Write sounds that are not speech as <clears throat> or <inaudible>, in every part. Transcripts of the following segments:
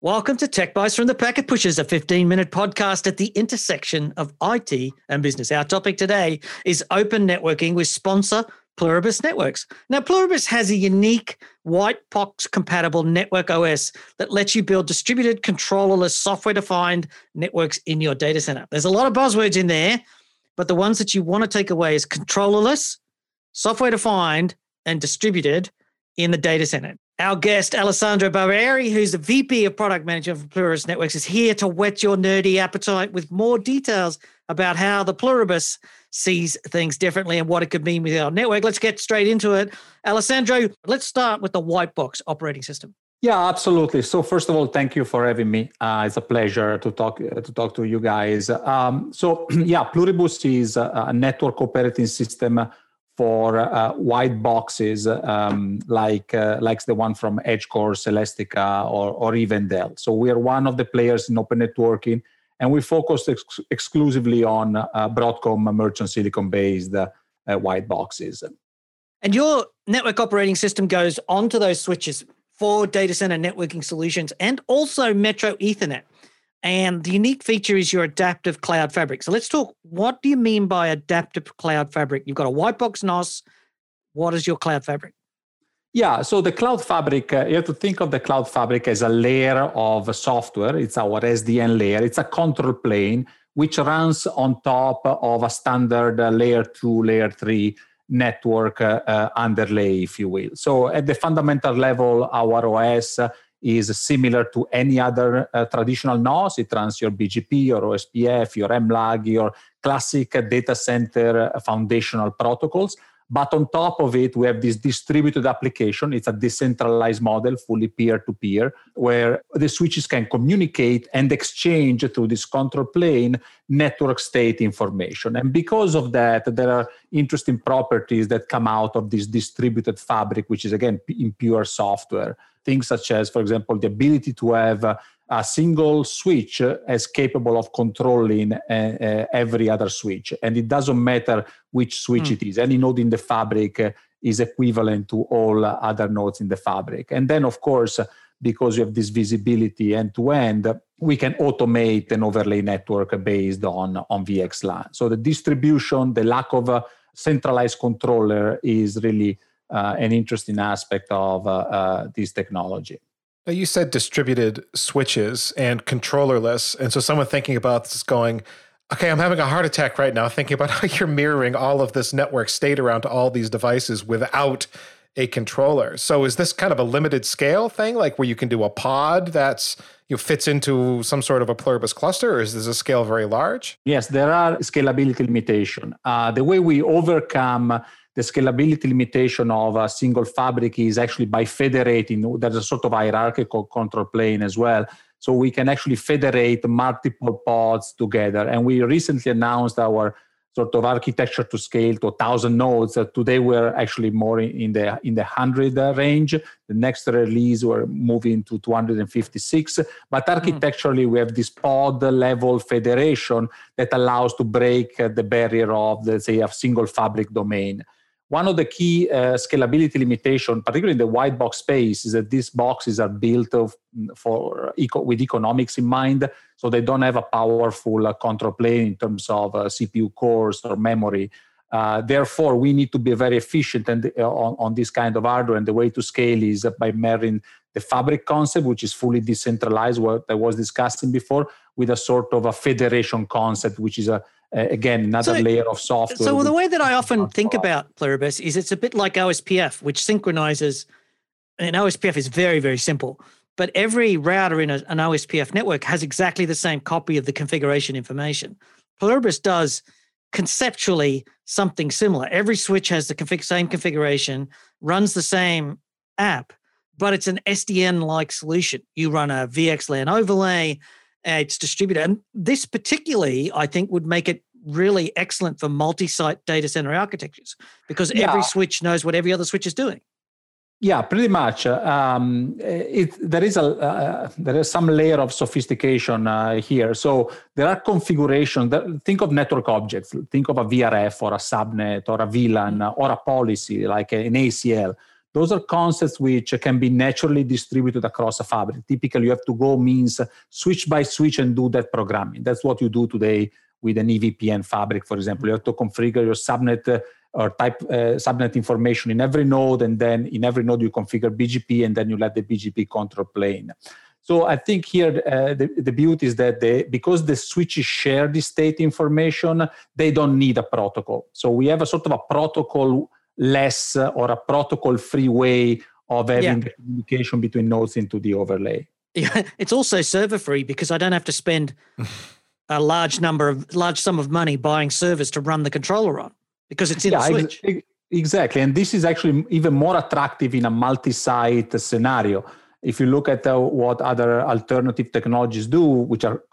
Welcome to Tech Bytes from the Packet Pushers, a 15 minute podcast at the intersection of IT and business. Our topic today is open networking with sponsor Pluribus Networks. Now, Pluribus has a unique white box compatible network OS that lets you build distributed, controllerless, software defined networks in your data center. There's a lot of buzzwords in there, but the ones that you want to take away is controllerless, software defined, and distributed in the data center. Our guest, Alessandro Barbieri, who's the VP of Product Manager for Pluribus Networks, is here to whet your nerdy appetite with more details about how the Pluribus sees things differently and what it could mean with our network. Let's get straight into it. Alessandro, let's start with the white box operating system. Yeah, absolutely. So first of all, thank you for having me. Uh, it's a pleasure to talk uh, to talk to you guys. Um, so <clears throat> yeah, Pluribus is a, a network operating system for uh, white boxes um, like uh, like the one from EdgeCore, Celestica, or, or even Dell. So we are one of the players in open networking, and we focus ex- exclusively on uh, Broadcom merchant silicon-based uh, white boxes. And your network operating system goes onto those switches for data center networking solutions and also Metro Ethernet. And the unique feature is your adaptive cloud fabric. So let's talk. What do you mean by adaptive cloud fabric? You've got a white box NOS. What is your cloud fabric? Yeah, so the cloud fabric, uh, you have to think of the cloud fabric as a layer of software. It's our SDN layer. It's a control plane which runs on top of a standard uh, layer two, layer three network uh, uh underlay, if you will. So at the fundamental level, our OS is similar to any other uh, traditional NOS. It runs your BGP, your OSPF, your MLAG, your classic data center foundational protocols. But on top of it, we have this distributed application. It's a decentralized model, fully peer to peer, where the switches can communicate and exchange through this control plane network state information. And because of that, there are interesting properties that come out of this distributed fabric, which is again in pure software. Things such as, for example, the ability to have a single switch as capable of controlling uh, uh, every other switch. And it doesn't matter which switch mm. it is. Any node in the fabric uh, is equivalent to all other nodes in the fabric. And then, of course, because you have this visibility end to end, we can automate an overlay network based on, on VXLAN. So the distribution, the lack of a centralized controller is really an interesting aspect of uh, uh, this technology. You said distributed switches and controllerless. And so someone thinking about this is going, okay, I'm having a heart attack right now thinking about <laughs> how you're mirroring all of this network state around to all these devices without a controller. So is this kind of a limited scale thing, like where you can do a pod that's you know, fits into some sort of a pluribus cluster, or is this a scale very large? Yes, there are scalability limitation. Uh, the way we overcome the scalability limitation of a single fabric is actually by federating. There's a sort of hierarchical control plane as well. So we can actually federate multiple pods together. And we recently announced our sort of architecture to scale to 1,000 nodes. Uh, today we're actually more in the in the 100 uh, range. The next release we're moving to 256. But hmm. architecturally, we have this pod level federation that allows to break the barrier of, let's say, a single fabric domain. One of the key uh, scalability limitation, particularly in the white box space, is that these boxes are built of, for eco, with economics in mind. So they don't have a powerful uh, control plane in terms of uh, CPU cores or memory. Uh, therefore, we need to be very efficient and, uh, on, on this kind of hardware. And the way to scale is by marrying the fabric concept, which is fully decentralized, what I was discussing before, with a sort of a federation concept, which is a uh, again another so, layer of software. So the way that I often think about Pluribus is it's a bit like OSPF, which synchronizes. And OSPF is very very simple, but every router in a, an OSPF network has exactly the same copy of the configuration information. Pluribus does conceptually something similar. Every switch has the config, same configuration, runs the same app, but it's an SDN like solution. You run a VXLAN overlay, it's distributed. And this particularly, I think, would make it really excellent for multi-site data center architectures because yeah. every switch knows what every other switch is doing. Yeah, pretty much. Um, it, there is a uh, there is some layer of sophistication uh, here. So there are configurations. That, think of network objects. Think of a VRF or a subnet or a VLAN mm-hmm. or a policy like an ACL Those are concepts which can be naturally distributed across a fabric. Typically, you have to go means switch by switch and do that programming. That's what you do today with an EVPN fabric, for example. You have to configure your subnet uh, or type uh, subnet information in every node, and then in every node you configure BGP, and then you let the BGP control plane. So I think here uh, the, the beauty is that they, because the switches share the state information, they don't need a protocol. So we have a sort of a protocol less or a protocol free way of having yeah. the communication between nodes into the overlay. Yeah, <laughs> it's also server free because I don't have to spend <laughs> a large number of large sum of money buying servers to run the controller on because it's in yeah, the switch. Ex- exactly, and this is actually even more attractive in a multi-site scenario if you look at uh, what other alternative technologies do, which are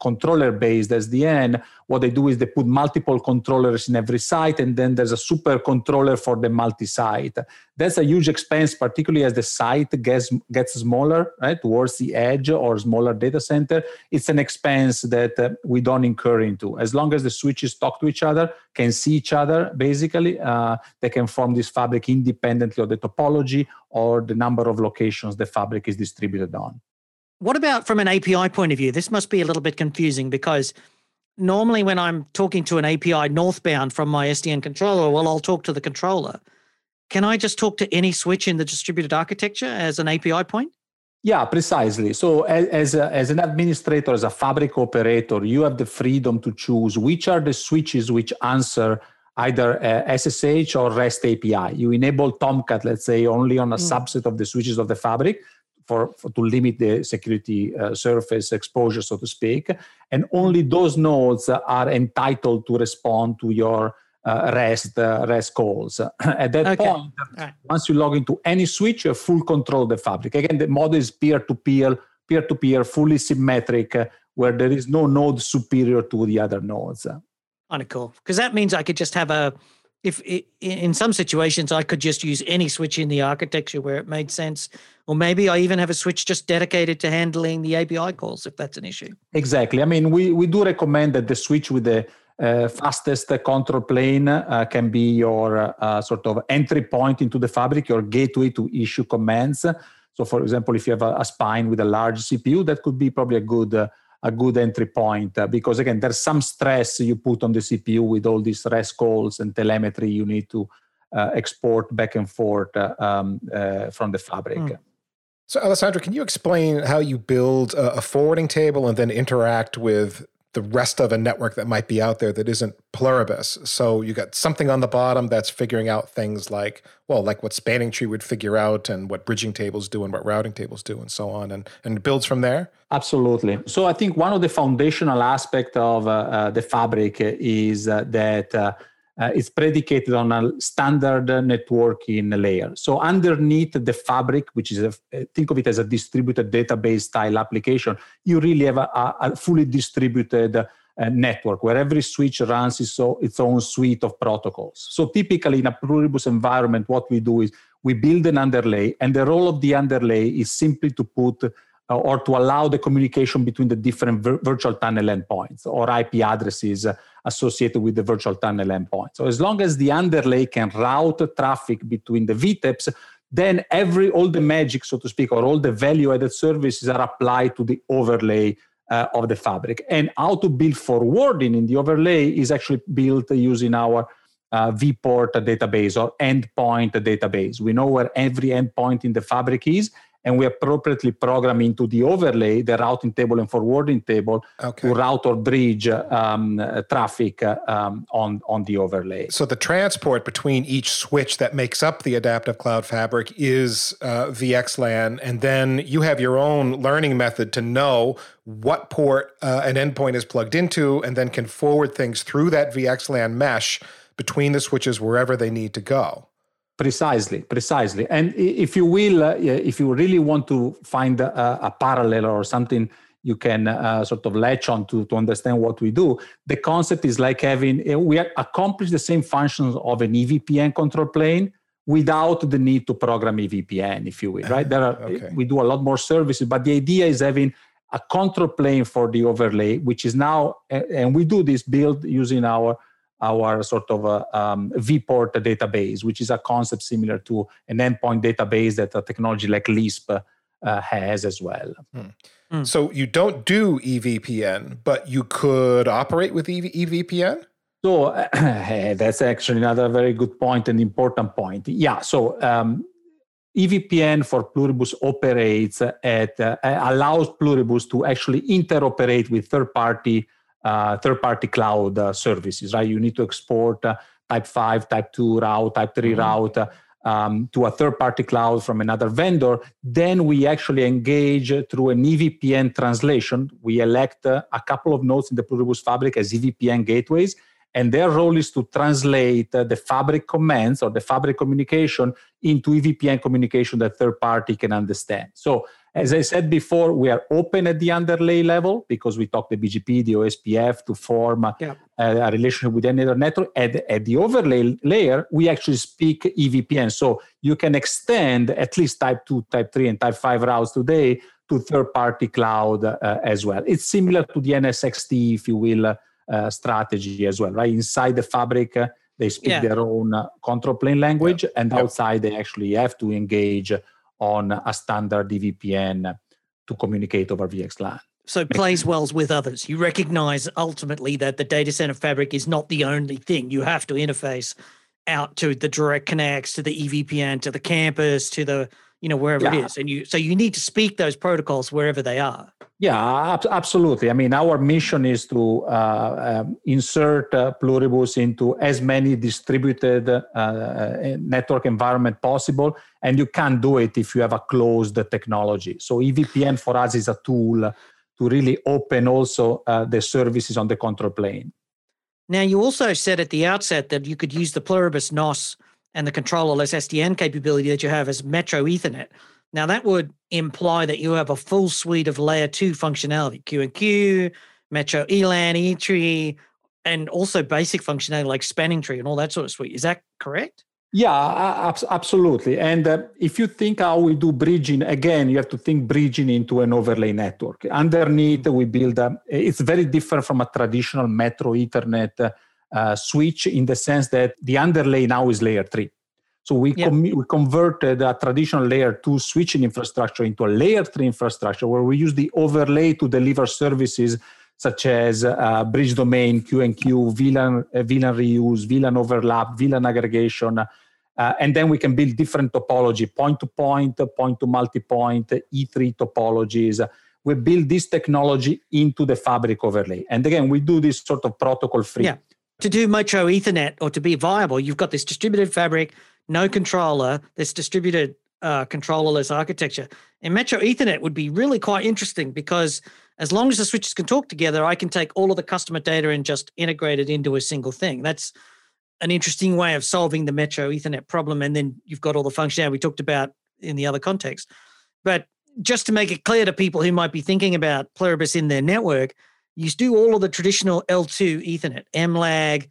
controller based SDN, what they do is they put multiple controllers in every site, and then there's a super controller for the multi site. That's a huge expense, particularly as the site gets, gets smaller, right, towards the edge or smaller data center. It's an expense that uh, we don't incur into. As long as the switches talk to each other, can see each other, basically, uh, they can form this fabric independently of the topology or the number of locations the fabric is distributed on. What about from an API point of view? This must be a little bit confusing because normally when I'm talking to an API northbound from my SDN controller, well, I'll talk to the controller. Can I just talk to any switch in the distributed architecture as an API point? Yeah, precisely. So, as, a, as an administrator, as a fabric operator, you have the freedom to choose which are the switches which answer either uh, SSH or REST API. You enable Tomcat, let's say, only on a mm. subset of the switches of the fabric for, for to limit the security uh, surface exposure, so to speak. And only those nodes are entitled to respond to your uh, REST uh, REST calls. <clears throat> At that okay. point, right. once you log into any switch, you have full control of the fabric. Again, the model is peer-to-peer, peer-to-peer, fully symmetric, uh, where there is no node superior to the other nodes. Kind of cool, because that means I could just have a if in some situations I could just use any switch in the architecture where it made sense, or maybe I even have a switch just dedicated to handling the API calls if that's an issue. Exactly. I mean, we we do recommend that the switch with the uh, fastest control plane uh, can be your uh, sort of entry point into the fabric, your gateway to issue commands. So, for example, if you have a, a spine with a large CPU, that could be probably a good uh, a good entry point uh, because again there's some stress you put on the cpu with all these rest calls and telemetry you need to uh, export back and forth uh, um, uh, from the fabric mm. so alessandro can you explain how you build a, a forwarding table and then interact with the rest of a network that might be out there that isn't pluribus. So you got something on the bottom that's figuring out things like, well, like what spanning tree would figure out and what bridging tables do and what routing tables do and so on. And, and builds from there? Absolutely. So I think one of the foundational aspect of uh, uh, the fabric is uh, that uh, uh, is predicated on a standard networking layer. So underneath the fabric, which is a, think of it as a distributed database style application, you really have a, a fully distributed uh, network where every switch runs its, its own suite of protocols. So typically in a pluribus environment, what we do is we build an underlay, and the role of the underlay is simply to put uh, or to allow the communication between the different vir- virtual tunnel endpoints or IP addresses associated with the virtual tunnel endpoint. So as long as the underlay can route traffic between the VTEPs, then every all the magic, so to speak, or all the value-added services are applied to the overlay uh, of the fabric. And how to build forwarding in the overlay is actually built using our uh, vPort database or endpoint database. We know where every endpoint in the fabric is, and we appropriately program into the overlay the routing table and forwarding table okay. to route or bridge um, traffic um, on, on the overlay. So the transport between each switch that makes up the adaptive cloud fabric is uh, VXLAN, and then you have your own learning method to know what port uh, an endpoint is plugged into, and then can forward things through that VXLAN mesh between the switches wherever they need to go. Precisely, precisely. And if you will, uh, if you really want to find a, a parallel or something you can uh, sort of latch on to, to understand what we do, the concept is like having, uh, we accomplish the same functions of an EVPN control plane without the need to program EVPN, if you will, right? There are, okay. we do a lot more services, but the idea is having a control plane for the overlay, which is now, and we do this build using our our sort of uh, um, vport database which is a concept similar to an endpoint database that a technology like lisp uh, has as well hmm. Hmm. so you don't do evpn but you could operate with EV- evpn so <clears throat> that's actually another very good point and important point yeah so um, EVPN for Pluribus operates at uh, allows Pluribus to actually interoperate with third-party uh, third-party cloud uh, services. Right, you need to export uh, Type 5, Type 2 route, Type 3 mm-hmm. route. Um, to a third-party cloud from another vendor, then we actually engage through an EVPN translation. We elect uh, a couple of nodes in the Pluribus fabric as EVPN gateways, and their role is to translate uh, the fabric commands or the fabric communication into EVPN communication that third party can understand. So as I said before, we are open at the underlay level because we talk the BGP, the OSPF to form a, yeah. a, a relationship with any other network. At, at the overlay layer, we actually speak EVPN. So you can extend at least type 2, type 3, and type 5 routes today to third party cloud uh, as well. It's similar to the NSXT, if you will, uh, uh, strategy as well, right? Inside the fabric, uh, they speak yeah. their own uh, control plane language, yeah. and outside they actually have to engage on a standard EVPN to communicate over VXLAN. So plays well with others. You recognize ultimately that the data center fabric is not the only thing. You have to interface out to the direct connects, to the EVPN, to the campus, to the you know wherever yeah. it is and you so you need to speak those protocols wherever they are. Yeah ab- absolutely. I mean our mission is to uh, um, insert uh, pluribus into as many distributed uh, uh network environment possible and you can't do it if you have a closed technology. So evpn for us is a tool to really open also uh, the services on the control plane. Now you also said at the outset that you could use the pluribus nos and the controllerless SDN capability that you have as Metro Ethernet. Now that would imply that you have a full suite of layer two functionality, QinQ, Metro ELAN, E-tree, and also basic functionality like spanning tree and all that sort of suite. Is that correct? Yeah, absolutely. And uh, if you think how we do bridging, again, you have to think bridging into an overlay network. Underneath, we build a, it's very different from a traditional Metro Ethernet uh, switch in the sense that the underlay now is layer three. So we, yeah. com- we converted a traditional layer two switching infrastructure into a layer three infrastructure where we use the overlay to deliver services such as uh, bridge domain, QinQ, VLAN, uh, VLAN reuse, VLAN overlap, VLAN aggregation. Uh, and then we can build different topology, point to point, point to multi-point, E-tree topologies. We build this technology into the fabric overlay. And again, we do this sort of protocol free. Yeah to do Metro Ethernet or to be viable, you've got this distributed fabric, no controller, this distributed uh, controllerless architecture. And Metro Ethernet would be really quite interesting because as long as the switches can talk together, I can take all of the customer data and just integrate it into a single thing. That's an interesting way of solving the Metro Ethernet problem. And then you've got all the functionality we talked about in the other context. But just to make it clear to people who might be thinking about Pluribus in their network, you do all of the traditional L2 Ethernet, MLAG,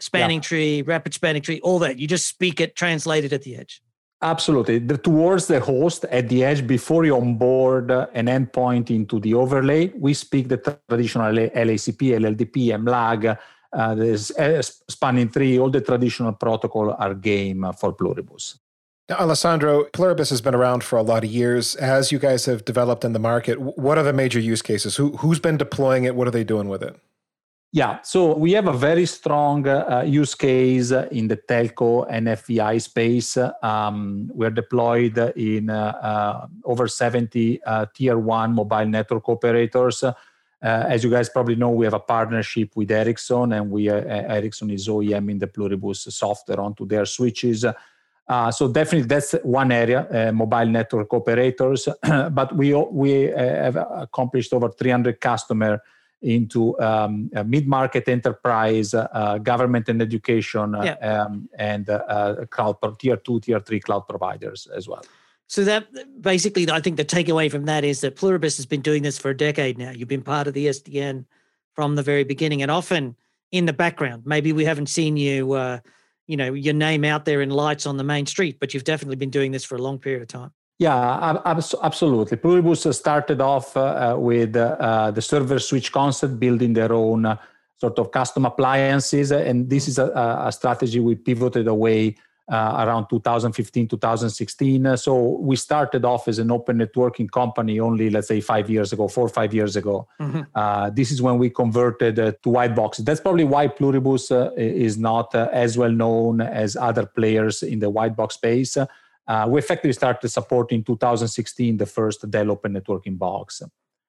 spanning yeah. tree, rapid spanning tree, all that. You just speak it, translate it at the edge. Absolutely. The, towards the host at the edge, before you onboard an endpoint into the overlay, we speak the traditional LACP, LLDP, MLAG, uh, uh, spanning tree, all the traditional protocol are game for Pluribus. Now, Alessandro, Pluribus has been around for a lot of years. As you guys have developed in the market, what are the major use cases? Who, who's been deploying it? What are they doing with it? Yeah, so we have a very strong uh, use case in the telco and FVI space. Um, we're deployed in uh, uh, over 70 uh, tier one mobile network operators. Uh, as you guys probably know, we have a partnership with Ericsson, and we uh, Ericsson is OEM in the Pluribus software onto their switches. Uh, so definitely that's one area, uh, mobile network operators. <clears throat> but we we uh, have accomplished over 300 customer into um, mid-market enterprise, uh, government and education, uh, yeah. um, and cloud tier two, tier three cloud providers as well. So that basically, I think the takeaway from that is that Pluribus has been doing this for a decade now. You've been part of the SDN from the very beginning, and often in the background. Maybe we haven't seen you you know your name out there in lights on the main street but you've definitely been doing this for a long period of time yeah absolutely pluribus started off uh, with uh, the server switch concept building their own sort of custom appliances. And this is a, a strategy we pivoted away uh, around 2015, 2016. So we started off as an open networking company only, let's say, five years ago, four or five years ago. Mm-hmm. Uh, this is when we converted uh, to white boxes. That's probably why Pluribus uh, is not uh, as well known as other players in the white box space. Uh, we effectively started supporting 2016 the first Dell Open Networking box.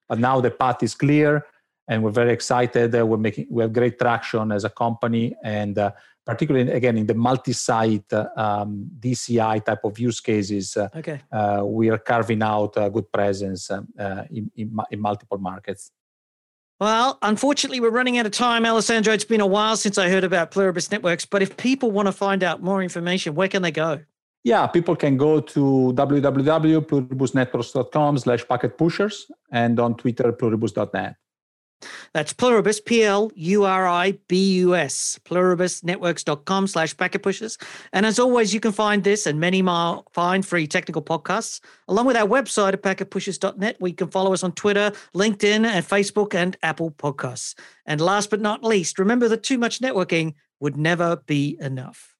But now the path is clear and we're very excited. we're making we have great traction as a company and particularly again in the multi-site um, DCI type of use cases, uh, okay. uh, we are carving out a good presence uh, in, in, in, multiple markets. Well, unfortunately, we're running out of time, Alessandro. It's been a while since I heard about Pluribus Networks, but if people want to find out more information, where can they go? Yeah, people can go to www.pluribusnetworks.com slash packet pushers and on Twitter, pluribus.net. That's Pluribus, P L U R I B U S, pluribusnetworks.com slash packet pushers. And as always, you can find this and many more fine free technical podcasts, along with our website at packetpushers.net, where you can follow us on Twitter, LinkedIn, and Facebook and Apple Podcasts. And last but not least, remember that too much networking would never be enough.